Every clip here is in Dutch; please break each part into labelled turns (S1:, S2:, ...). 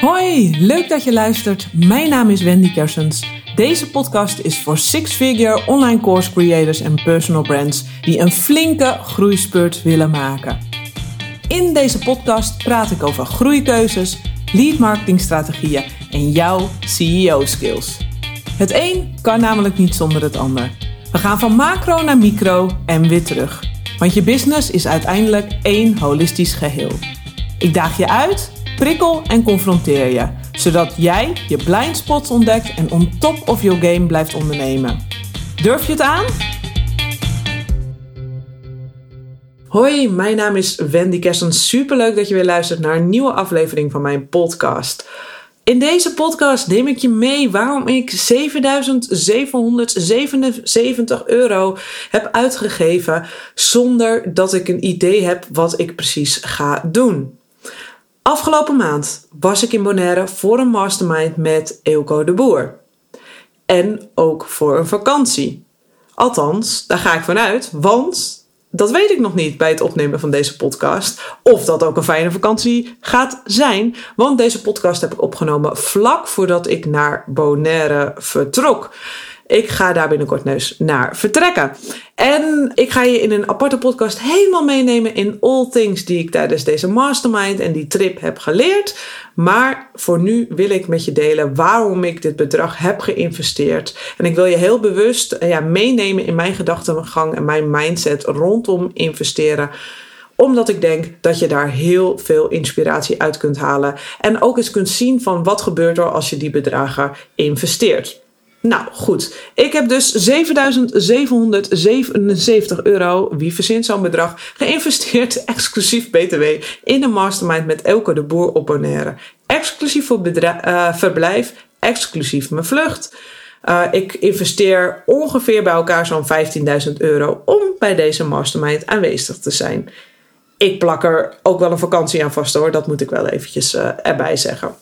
S1: Hoi, leuk dat je luistert. Mijn naam is Wendy Kersens. Deze podcast is voor six-figure online course creators en personal brands die een flinke groeispurt willen maken. In deze podcast praat ik over groeikeuzes, lead marketing strategieën en jouw CEO skills. Het een kan namelijk niet zonder het ander. We gaan van macro naar micro en weer terug. Want je business is uiteindelijk één holistisch geheel. Ik daag je uit, prikkel en confronteer je, zodat jij je blind spots ontdekt en on top of your game blijft ondernemen. Durf je het aan? Hoi, mijn naam is Wendy Kessen. Superleuk dat je weer luistert naar een nieuwe aflevering van mijn podcast. In deze podcast neem ik je mee waarom ik 7777 euro heb uitgegeven zonder dat ik een idee heb wat ik precies ga doen. Afgelopen maand was ik in Bonaire voor een mastermind met Eelco de Boer. En ook voor een vakantie. Althans, daar ga ik vanuit, want dat weet ik nog niet bij het opnemen van deze podcast. Of dat ook een fijne vakantie gaat zijn. Want deze podcast heb ik opgenomen vlak voordat ik naar Bonaire vertrok. Ik ga daar binnenkort dus naar vertrekken. En ik ga je in een aparte podcast helemaal meenemen in all things die ik tijdens deze mastermind en die trip heb geleerd. Maar voor nu wil ik met je delen waarom ik dit bedrag heb geïnvesteerd. En ik wil je heel bewust ja, meenemen in mijn gedachtengang en mijn mindset rondom investeren omdat ik denk dat je daar heel veel inspiratie uit kunt halen. En ook eens kunt zien van wat gebeurt er als je die bedragen investeert. Nou goed, ik heb dus 7.777 euro, wie verzint zo'n bedrag, geïnvesteerd exclusief BTW in een mastermind met Elke de Boer op Bonaire. Exclusief voor uh, verblijf, exclusief mijn vlucht. Uh, ik investeer ongeveer bij elkaar zo'n 15.000 euro om bij deze mastermind aanwezig te zijn. Ik plak er ook wel een vakantie aan vast hoor, dat moet ik wel eventjes uh, erbij zeggen.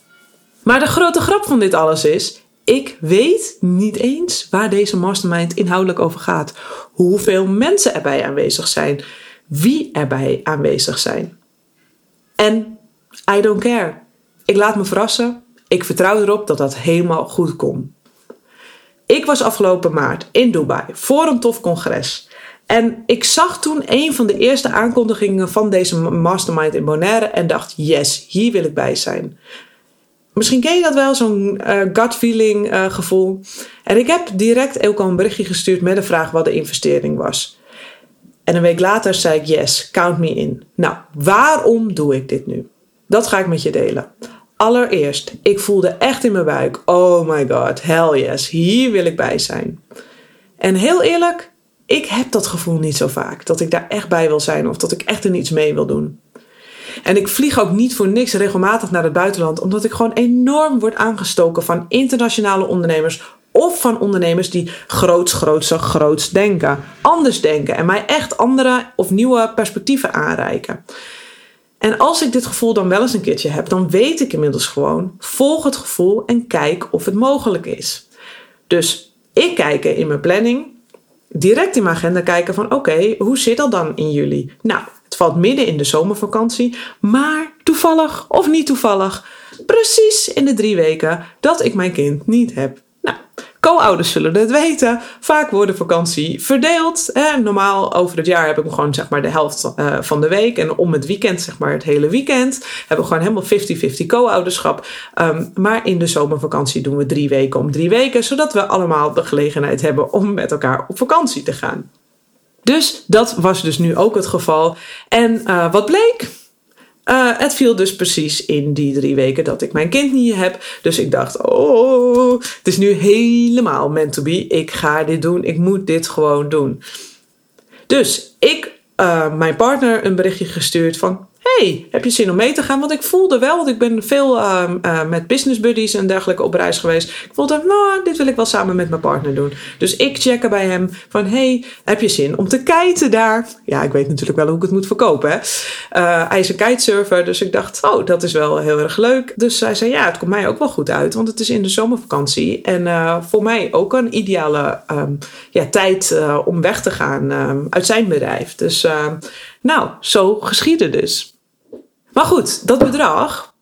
S1: Maar de grote grap van dit alles is, ik weet niet eens waar deze mastermind inhoudelijk over gaat. Hoeveel mensen erbij aanwezig zijn. Wie erbij aanwezig zijn. En I don't care. Ik laat me verrassen. Ik vertrouw erop dat dat helemaal goed komt. Ik was afgelopen maart in Dubai voor een tof congres. En ik zag toen een van de eerste aankondigingen van deze mastermind in Bonaire en dacht: yes, hier wil ik bij zijn. Misschien ken je dat wel, zo'n uh, gut feeling uh, gevoel. En ik heb direct Elko een berichtje gestuurd met de vraag wat de investering was. En een week later zei ik yes, count me in. Nou, waarom doe ik dit nu? Dat ga ik met je delen. Allereerst, ik voelde echt in mijn buik, oh my god, hell yes, hier wil ik bij zijn. En heel eerlijk, ik heb dat gevoel niet zo vaak, dat ik daar echt bij wil zijn of dat ik echt er iets mee wil doen. En ik vlieg ook niet voor niks regelmatig naar het buitenland, omdat ik gewoon enorm word aangestoken van internationale ondernemers of van ondernemers die groots, grootser, groots denken. Anders denken en mij echt andere of nieuwe perspectieven aanreiken. En als ik dit gevoel dan wel eens een keertje heb, dan weet ik inmiddels gewoon: volg het gevoel en kijk of het mogelijk is. Dus ik kijk in mijn planning, direct in mijn agenda kijken van oké, hoe zit dat dan in juli? Nou, het valt midden in de zomervakantie, maar toevallig of niet toevallig, precies in de drie weken dat ik mijn kind niet heb. Co-ouders zullen het weten. Vaak wordt de vakantie verdeeld. Normaal over het jaar heb ik gewoon zeg maar de helft uh, van de week. En om het weekend, zeg maar het hele weekend, hebben we gewoon helemaal 50-50 co-ouderschap. Um, maar in de zomervakantie doen we drie weken om drie weken, zodat we allemaal de gelegenheid hebben om met elkaar op vakantie te gaan. Dus dat was dus nu ook het geval. En uh, wat bleek? Uh, het viel dus precies in die drie weken dat ik mijn kind niet heb. Dus ik dacht, oh, het is nu helemaal meant to be. Ik ga dit doen. Ik moet dit gewoon doen. Dus ik, uh, mijn partner, een berichtje gestuurd van heb je zin om mee te gaan? Want ik voelde wel, want ik ben veel uh, uh, met business buddies en dergelijke op reis geweest. Ik voelde, nou, dit wil ik wel samen met mijn partner doen. Dus ik checken bij hem van, hey, heb je zin om te kiten daar? Ja, ik weet natuurlijk wel hoe ik het moet verkopen. Hè? Uh, hij is een kitesurfer, dus ik dacht, oh, dat is wel heel erg leuk. Dus hij zei, ja, het komt mij ook wel goed uit, want het is in de zomervakantie. En voor mij ook een ideale um, ja, tijd om weg te gaan um, uit zijn bedrijf. Dus nou, zo geschiedde dus. Maar goed, dat bedrag.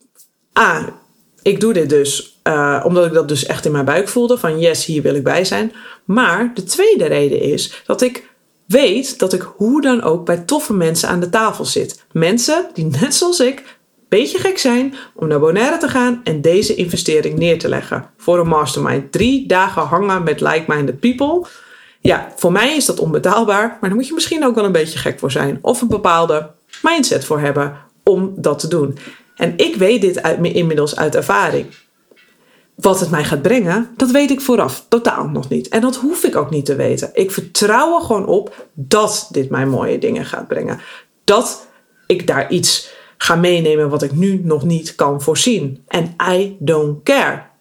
S1: A. ik doe dit dus uh, omdat ik dat dus echt in mijn buik voelde. Van yes, hier wil ik bij zijn. Maar de tweede reden is dat ik weet dat ik hoe dan ook bij toffe mensen aan de tafel zit. Mensen die net zoals ik een beetje gek zijn om naar Bonaire te gaan en deze investering neer te leggen. Voor een mastermind. Drie dagen hangen met like-minded people. Ja, voor mij is dat onbetaalbaar, maar daar moet je misschien ook wel een beetje gek voor zijn. Of een bepaalde mindset voor hebben om dat te doen. En ik weet dit inmiddels uit ervaring. Wat het mij gaat brengen, dat weet ik vooraf totaal nog niet. En dat hoef ik ook niet te weten. Ik vertrouw er gewoon op dat dit mij mooie dingen gaat brengen. Dat ik daar iets ga meenemen wat ik nu nog niet kan voorzien. En I don't care.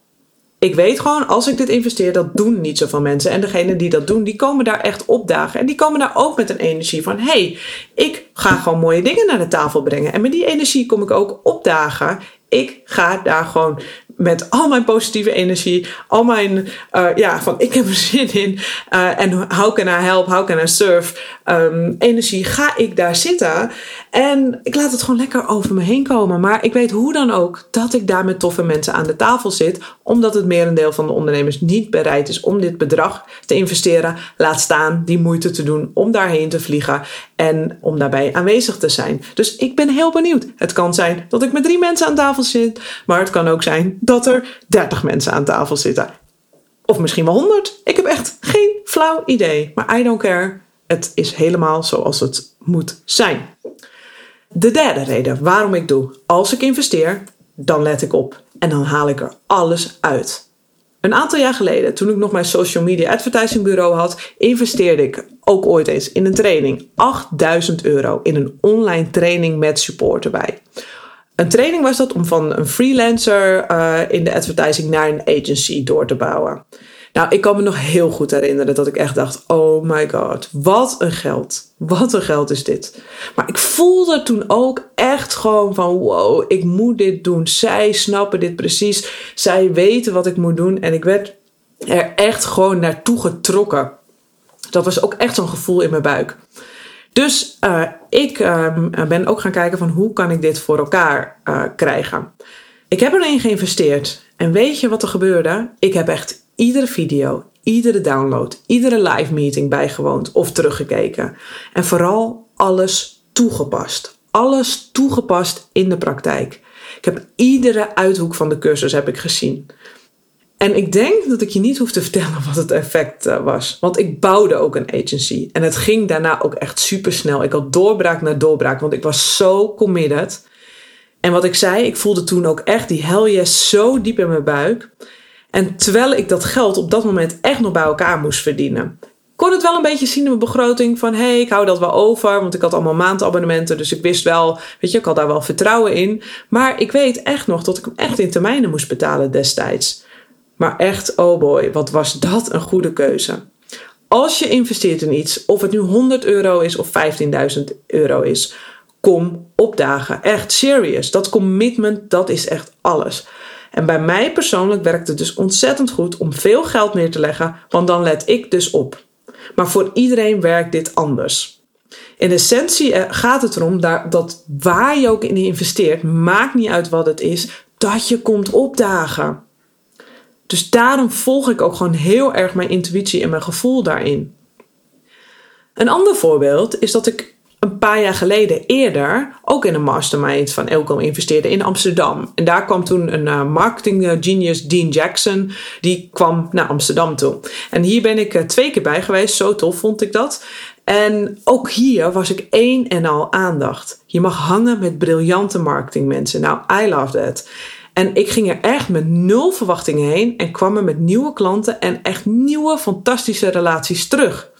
S1: Ik weet gewoon, als ik dit investeer, dat doen niet zoveel mensen. En degenen die dat doen, die komen daar echt opdagen. En die komen daar ook met een energie van: hey, ik ga gewoon mooie dingen naar de tafel brengen. En met die energie kom ik ook opdagen. Ik ga daar gewoon met al mijn positieve energie, al mijn, uh, ja, van ik heb er zin in uh, en how can I help, how can I serve um, energie, ga ik daar zitten. En ik laat het gewoon lekker over me heen komen. Maar ik weet hoe dan ook dat ik daar met toffe mensen aan de tafel zit, omdat het merendeel van de ondernemers niet bereid is om dit bedrag te investeren. Laat staan die moeite te doen om daarheen te vliegen en om daarbij aanwezig te zijn. Dus ik ben heel benieuwd. Het kan zijn dat ik met drie mensen aan tafel zit, maar het kan ook zijn dat er 30 mensen aan tafel zitten. Of misschien wel 100. Ik heb echt geen flauw idee. Maar I don't care. Het is helemaal zoals het moet zijn. De derde reden waarom ik doe. Als ik investeer, dan let ik op. En dan haal ik er alles uit. Een aantal jaar geleden, toen ik nog mijn social media advertising bureau had, investeerde ik ook ooit eens in een training. 8000 euro in een online training met support erbij. Een training was dat om van een freelancer uh, in de advertising naar een agency door te bouwen. Nou, ik kan me nog heel goed herinneren dat ik echt dacht: oh my god, wat een geld. Wat een geld is dit. Maar ik voelde toen ook echt gewoon van: wow, ik moet dit doen. Zij snappen dit precies. Zij weten wat ik moet doen. En ik werd er echt gewoon naartoe getrokken. Dat was ook echt zo'n gevoel in mijn buik. Dus uh, ik uh, ben ook gaan kijken van hoe kan ik dit voor elkaar uh, krijgen. Ik heb erin geïnvesteerd. En weet je wat er gebeurde? Ik heb echt iedere video, iedere download, iedere live meeting bijgewoond of teruggekeken. En vooral alles toegepast. Alles toegepast in de praktijk. Ik heb iedere uithoek van de cursus heb ik gezien. En ik denk dat ik je niet hoef te vertellen wat het effect uh, was. Want ik bouwde ook een agency. En het ging daarna ook echt super snel. Ik had doorbraak na doorbraak, want ik was zo committed. En wat ik zei, ik voelde toen ook echt die hell yes zo diep in mijn buik. En terwijl ik dat geld op dat moment echt nog bij elkaar moest verdienen. Ik kon het wel een beetje zien in mijn begroting van hé, hey, ik hou dat wel over, want ik had allemaal maandabonnementen, dus ik wist wel, weet je, ik had daar wel vertrouwen in. Maar ik weet echt nog dat ik hem echt in termijnen moest betalen destijds. Maar echt, oh boy, wat was dat een goede keuze. Als je investeert in iets, of het nu 100 euro is of 15.000 euro is, kom opdagen. Echt serious. Dat commitment, dat is echt alles. En bij mij persoonlijk werkt het dus ontzettend goed om veel geld neer te leggen, want dan let ik dus op. Maar voor iedereen werkt dit anders. In essentie eh, gaat het erom dat waar je ook in investeert, maakt niet uit wat het is, dat je komt opdagen. Dus daarom volg ik ook gewoon heel erg mijn intuïtie en mijn gevoel daarin. Een ander voorbeeld is dat ik een paar jaar geleden eerder ook in een mastermind van Elko investeerde in Amsterdam. En daar kwam toen een uh, marketing genius, Dean Jackson, die kwam naar Amsterdam toe. En hier ben ik uh, twee keer bij geweest, zo tof vond ik dat. En ook hier was ik één en al aandacht. Je mag hangen met briljante marketingmensen. Nou, I love that. En ik ging er echt met nul verwachtingen heen en kwam er met nieuwe klanten en echt nieuwe fantastische relaties terug.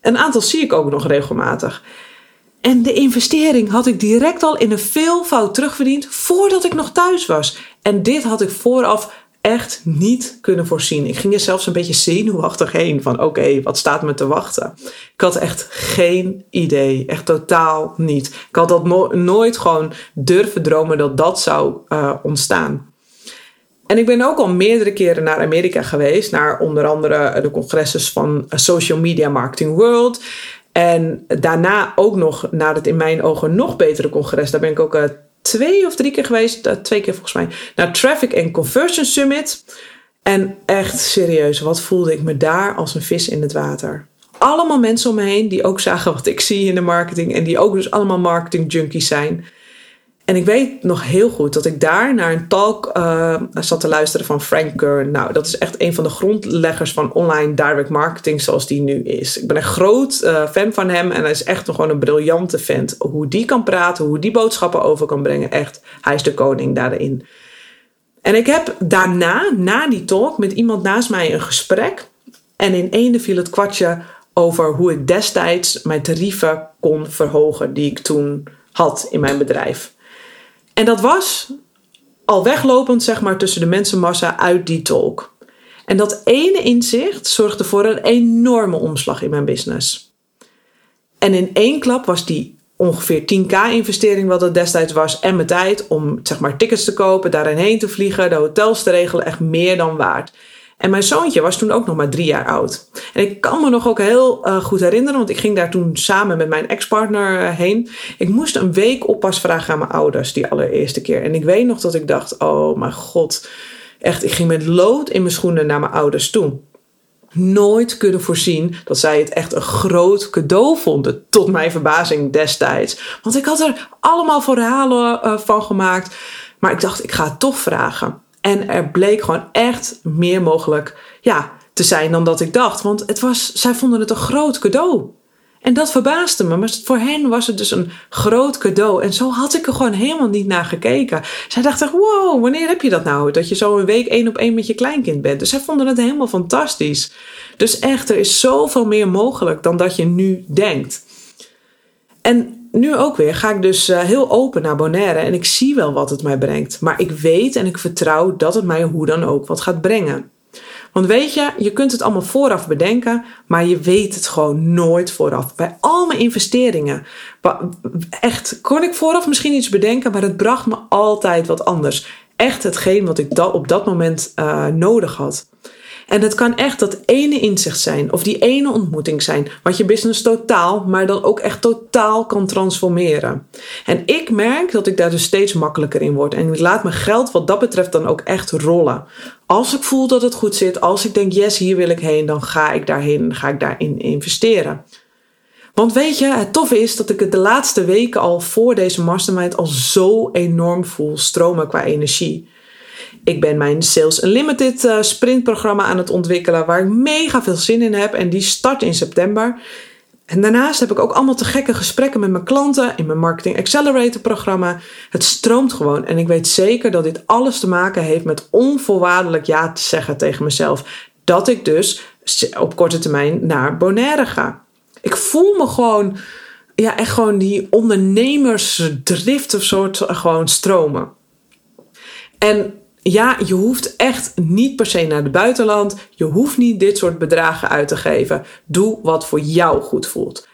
S1: Een aantal zie ik ook nog regelmatig. En de investering had ik direct al in een veelvoud terugverdiend voordat ik nog thuis was. En dit had ik vooraf echt niet kunnen voorzien. Ik ging er zelfs een beetje zenuwachtig heen van oké, wat staat me te wachten? Ik had echt geen idee, echt totaal niet. Ik had dat nooit gewoon durven dromen dat dat zou uh, ontstaan. En ik ben ook al meerdere keren naar Amerika geweest, naar onder andere de congresses van Social Media Marketing World. En daarna ook nog naar het in mijn ogen nog betere congres. Daar ben ik ook uh, twee of drie keer geweest, uh, twee keer volgens mij, naar Traffic and Conversion Summit. En echt serieus, wat voelde ik me daar als een vis in het water. Allemaal mensen om me heen die ook zagen wat ik zie in de marketing en die ook dus allemaal marketing junkies zijn. En ik weet nog heel goed dat ik daar naar een talk uh, zat te luisteren van Frank Kern. Nou, dat is echt een van de grondleggers van online direct marketing zoals die nu is. Ik ben een groot uh, fan van hem en hij is echt gewoon een briljante vent. Hoe die kan praten, hoe die boodschappen over kan brengen. Echt, hij is de koning daarin. En ik heb daarna, na die talk, met iemand naast mij een gesprek. En in ene viel het kwartje over hoe ik destijds mijn tarieven kon verhogen die ik toen had in mijn bedrijf. En dat was al weglopend, zeg maar, tussen de mensenmassa uit die talk. En dat ene inzicht zorgde voor een enorme omslag in mijn business. En in één klap was die ongeveer 10k investering, wat het destijds was, en mijn tijd om zeg maar tickets te kopen, daarheen heen te vliegen, de hotels te regelen, echt meer dan waard. En mijn zoontje was toen ook nog maar drie jaar oud. En ik kan me nog ook heel uh, goed herinneren, want ik ging daar toen samen met mijn ex-partner uh, heen. Ik moest een week oppas vragen aan mijn ouders, die allereerste keer. En ik weet nog dat ik dacht, oh mijn god, echt, ik ging met lood in mijn schoenen naar mijn ouders toe. Nooit kunnen voorzien dat zij het echt een groot cadeau vonden, tot mijn verbazing destijds. Want ik had er allemaal verhalen uh, van gemaakt, maar ik dacht, ik ga het toch vragen. En er bleek gewoon echt meer mogelijk ja, te zijn dan dat ik dacht. Want het was, zij vonden het een groot cadeau. En dat verbaasde me. Maar voor hen was het dus een groot cadeau. En zo had ik er gewoon helemaal niet naar gekeken. Zij dachten, wow, wanneer heb je dat nou? Dat je zo een week één op één met je kleinkind bent. Dus zij vonden het helemaal fantastisch. Dus echt, er is zoveel meer mogelijk dan dat je nu denkt. En nu ook weer ga ik dus uh, heel open naar Bonaire en ik zie wel wat het mij brengt. Maar ik weet en ik vertrouw dat het mij hoe dan ook wat gaat brengen. Want weet je, je kunt het allemaal vooraf bedenken, maar je weet het gewoon nooit vooraf. Bij al mijn investeringen, echt, kon ik vooraf misschien iets bedenken, maar het bracht me altijd wat anders. Echt hetgeen wat ik op dat moment uh, nodig had. En het kan echt dat ene inzicht zijn of die ene ontmoeting zijn, wat je business totaal, maar dan ook echt totaal kan transformeren. En ik merk dat ik daar dus steeds makkelijker in word. En ik laat mijn geld wat dat betreft dan ook echt rollen. Als ik voel dat het goed zit, als ik denk, yes, hier wil ik heen, dan ga ik daarheen, ga ik daarin investeren. Want weet je, het toffe is dat ik het de laatste weken al voor deze mastermind al zo enorm voel stromen qua energie. Ik ben mijn Sales Unlimited uh, sprintprogramma aan het ontwikkelen, waar ik mega veel zin in heb. En die start in september. En daarnaast heb ik ook allemaal te gekke gesprekken met mijn klanten in mijn Marketing Accelerator programma. Het stroomt gewoon en ik weet zeker dat dit alles te maken heeft met onvoorwaardelijk ja te zeggen tegen mezelf. Dat ik dus op korte termijn naar Bonaire ga. Ik voel me gewoon, ja, echt gewoon die ondernemersdrift of soort gewoon stromen. En ja, je hoeft echt niet per se naar het buitenland. Je hoeft niet dit soort bedragen uit te geven. Doe wat voor jou goed voelt.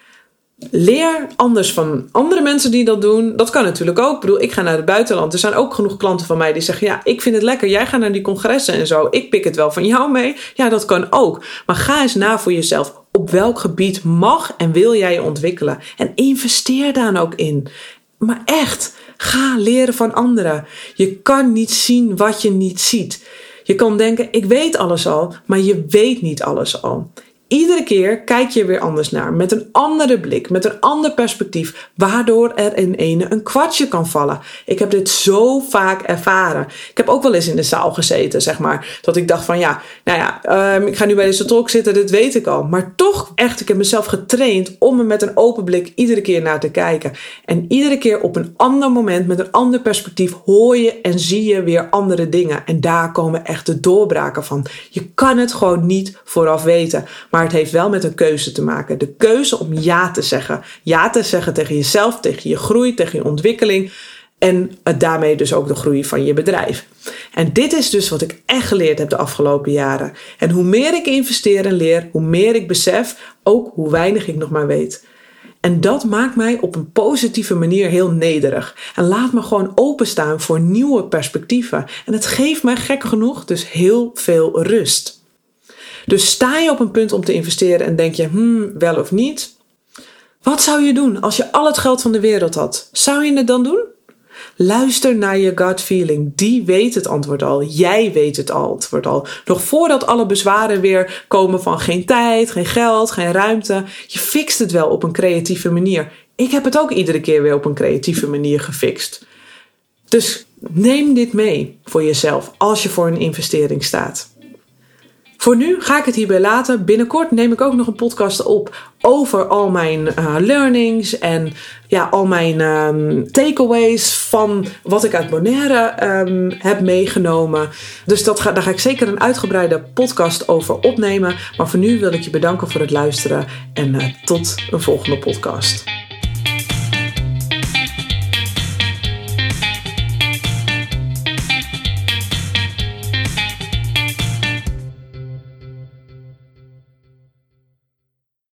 S1: Leer anders van andere mensen die dat doen. Dat kan natuurlijk ook. Ik bedoel, ik ga naar het buitenland. Er zijn ook genoeg klanten van mij die zeggen: Ja, ik vind het lekker. Jij gaat naar die congressen en zo. Ik pik het wel van jou mee. Ja, dat kan ook. Maar ga eens na voor jezelf. Op welk gebied mag en wil jij je ontwikkelen? En investeer daar ook in. Maar echt, ga leren van anderen. Je kan niet zien wat je niet ziet. Je kan denken, ik weet alles al, maar je weet niet alles al. Iedere keer kijk je weer anders naar, met een andere blik, met een ander perspectief, waardoor er in ene een kwartje kan vallen. Ik heb dit zo vaak ervaren. Ik heb ook wel eens in de zaal gezeten, zeg maar, dat ik dacht van ja, nou ja, um, ik ga nu bij deze talk zitten, dit weet ik al. Maar toch echt, ik heb mezelf getraind om er met een open blik iedere keer naar te kijken. En iedere keer op een ander moment, met een ander perspectief, hoor je en zie je weer andere dingen. En daar komen echt de doorbraken van. Je kan het gewoon niet vooraf weten. Maar maar het heeft wel met een keuze te maken. De keuze om ja te zeggen. Ja te zeggen tegen jezelf, tegen je groei, tegen je ontwikkeling. En daarmee dus ook de groei van je bedrijf. En dit is dus wat ik echt geleerd heb de afgelopen jaren. En hoe meer ik investeer en leer, hoe meer ik besef, ook hoe weinig ik nog maar weet. En dat maakt mij op een positieve manier heel nederig. En laat me gewoon openstaan voor nieuwe perspectieven. En het geeft mij gek genoeg dus heel veel rust. Dus sta je op een punt om te investeren en denk je, hmm, wel of niet? Wat zou je doen als je al het geld van de wereld had? Zou je het dan doen? Luister naar je gut feeling. Die weet het antwoord al. Jij weet het antwoord al. Nog voordat alle bezwaren weer komen van geen tijd, geen geld, geen ruimte. Je fixt het wel op een creatieve manier. Ik heb het ook iedere keer weer op een creatieve manier gefixt. Dus neem dit mee voor jezelf als je voor een investering staat. Voor nu ga ik het hierbij laten. Binnenkort neem ik ook nog een podcast op over al mijn uh, learnings en ja, al mijn um, takeaways van wat ik uit Bonaire um, heb meegenomen. Dus dat ga, daar ga ik zeker een uitgebreide podcast over opnemen. Maar voor nu wil ik je bedanken voor het luisteren en uh, tot een volgende podcast.